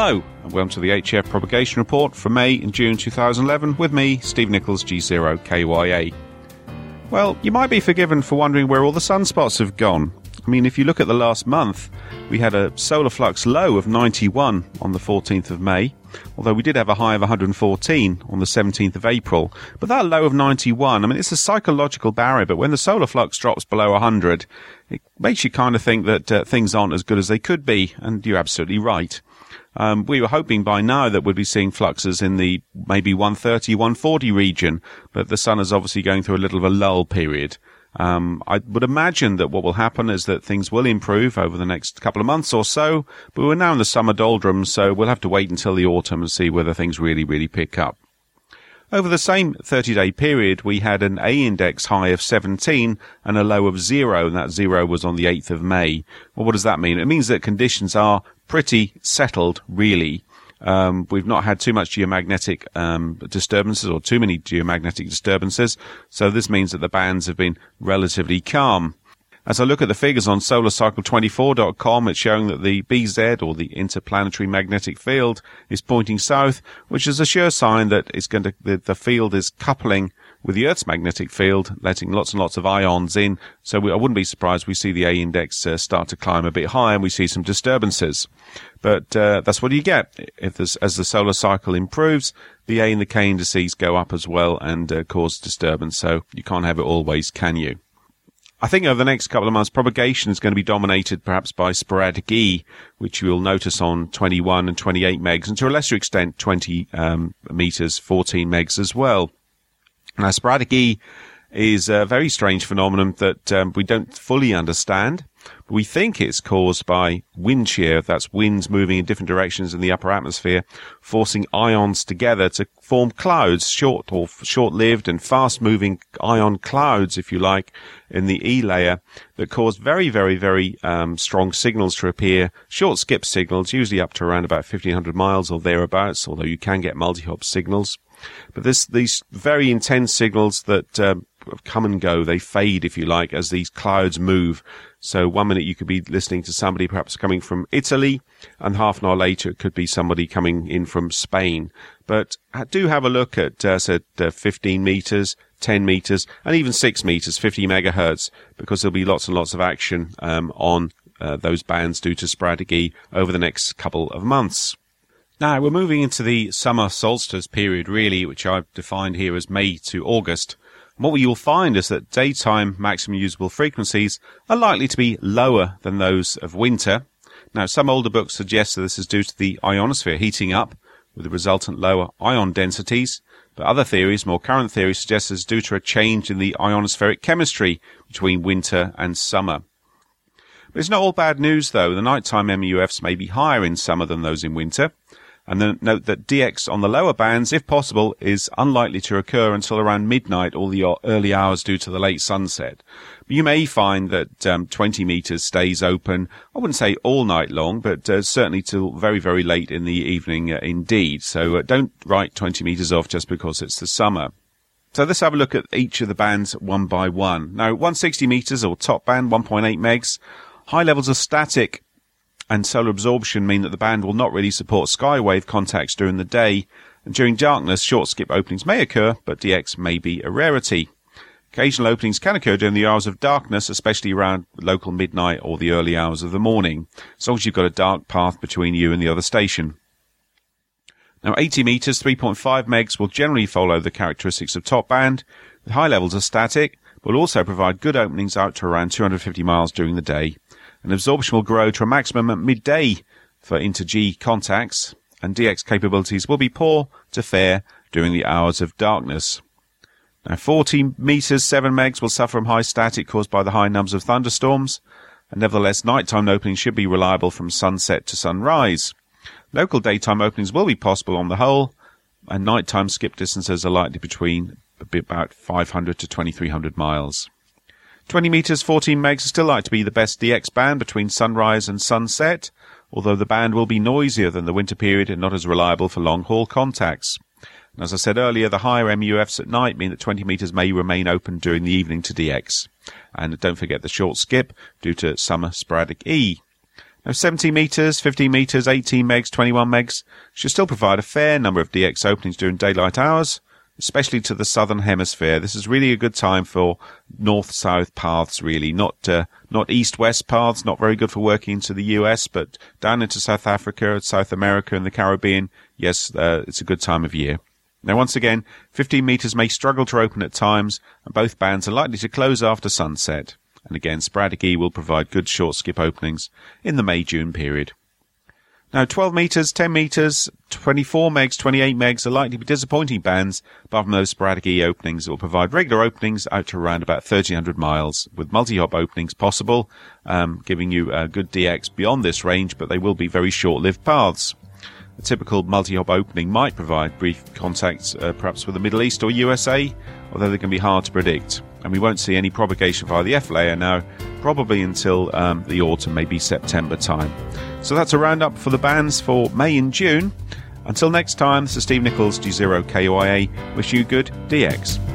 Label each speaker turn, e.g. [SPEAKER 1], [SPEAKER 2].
[SPEAKER 1] Hello, and welcome to the HF Propagation Report for May and June 2011 with me, Steve Nichols, G0KYA. Well, you might be forgiven for wondering where all the sunspots have gone. I mean, if you look at the last month, we had a solar flux low of 91 on the 14th of May, although we did have a high of 114 on the 17th of April. But that low of 91, I mean, it's a psychological barrier, but when the solar flux drops below 100, it makes you kind of think that uh, things aren't as good as they could be, and you're absolutely right. Um, we were hoping by now that we'd be seeing fluxes in the maybe 130, 140 region, but the sun is obviously going through a little of a lull period. Um, I would imagine that what will happen is that things will improve over the next couple of months or so, but we're now in the summer doldrums, so we'll have to wait until the autumn and see whether things really, really pick up. Over the same 30 day period, we had an A index high of 17 and a low of zero, and that zero was on the 8th of May. Well, what does that mean? It means that conditions are pretty settled, really. Um, we've not had too much geomagnetic um, disturbances or too many geomagnetic disturbances, so this means that the bands have been relatively calm. As I look at the figures on solarcycle24.com, it's showing that the BZ or the interplanetary magnetic field is pointing south, which is a sure sign that it's going to, the, the field is coupling with the Earth's magnetic field, letting lots and lots of ions in. So we, I wouldn't be surprised we see the A index uh, start to climb a bit higher and we see some disturbances. But uh, that's what you get. If as the solar cycle improves, the A and the K indices go up as well and uh, cause disturbance. So you can't have it always, can you? I think over the next couple of months, propagation is going to be dominated perhaps by sporadic E, which you'll notice on 21 and 28 megs, and to a lesser extent, 20 um, meters, 14 megs as well. Now, sporadic E is a very strange phenomenon that um, we don't fully understand. We think it's caused by wind shear, that's winds moving in different directions in the upper atmosphere, forcing ions together to form clouds, short or short-lived and fast-moving ion clouds, if you like, in the E layer that cause very, very, very um, strong signals to appear, short skip signals, usually up to around about 1500 miles or thereabouts, although you can get multi-hop signals. But this, these very intense signals that um, come and go, they fade, if you like, as these clouds move. So one minute you could be listening to somebody perhaps coming from Italy, and half an hour later it could be somebody coming in from Spain. But do have a look at, uh, say, uh, 15 meters, 10 meters, and even 6 meters, 50 megahertz, because there'll be lots and lots of action um, on uh, those bands due to sporadic E over the next couple of months. Now, we're moving into the summer solstice period, really, which I've defined here as May to August. And what you'll find is that daytime maximum usable frequencies are likely to be lower than those of winter. Now, some older books suggest that this is due to the ionosphere heating up with the resultant lower ion densities. But other theories, more current theories, suggest it's due to a change in the ionospheric chemistry between winter and summer. But it's not all bad news though. The nighttime MUFs may be higher in summer than those in winter. And then note that DX on the lower bands, if possible, is unlikely to occur until around midnight or the early hours due to the late sunset. But you may find that um, 20 meters stays open. I wouldn't say all night long, but uh, certainly till very, very late in the evening uh, indeed. So uh, don't write 20 meters off just because it's the summer. So let's have a look at each of the bands one by one. Now, 160 meters or top band, 1.8 megs. High levels of static and solar absorption mean that the band will not really support skywave contacts during the day, and during darkness, short skip openings may occur, but DX may be a rarity. Occasional openings can occur during the hours of darkness, especially around local midnight or the early hours of the morning, as long as you've got a dark path between you and the other station. Now, 80 meters, 3.5 megs will generally follow the characteristics of top band, with high levels of static, but will also provide good openings out to around 250 miles during the day and absorption will grow to a maximum at midday for inter-G contacts, and DX capabilities will be poor to fair during the hours of darkness. Now, 40 meters, 7 megs will suffer from high static caused by the high numbers of thunderstorms, and nevertheless, nighttime openings should be reliable from sunset to sunrise. Local daytime openings will be possible on the whole, and nighttime skip distances are likely between about 500 to 2300 miles. 20 meters, 14 megs is still like to be the best DX band between sunrise and sunset, although the band will be noisier than the winter period and not as reliable for long haul contacts. And as I said earlier, the higher MUFs at night mean that 20 meters may remain open during the evening to DX. And don't forget the short skip due to summer sporadic E. Now 70 metres, 15 metres, 18 megs, 21 megs should still provide a fair number of DX openings during daylight hours, especially to the southern hemisphere. This is really a good time for north-south paths, really, not uh, not east-west paths. Not very good for working into the US, but down into South Africa, South America, and the Caribbean, yes, uh, it's a good time of year. Now, once again, 15 metres may struggle to open at times, and both bands are likely to close after sunset. And again, sporadic E will provide good short skip openings in the May-June period. Now, 12 metres, 10 metres, 24 megs, 28 megs are likely to be disappointing bands, apart from those sporadic E openings that will provide regular openings out to around about 1300 miles, with multi-hop openings possible, um, giving you a good DX beyond this range, but they will be very short-lived paths. A typical multi-hop opening might provide brief contacts, uh, perhaps with the Middle East or USA, although they can be hard to predict. And we won't see any propagation via the F layer now, probably until um, the autumn, maybe September time. So that's a roundup for the bands for May and June. Until next time, this is Steve Nichols, G0KYA. Wish you good DX.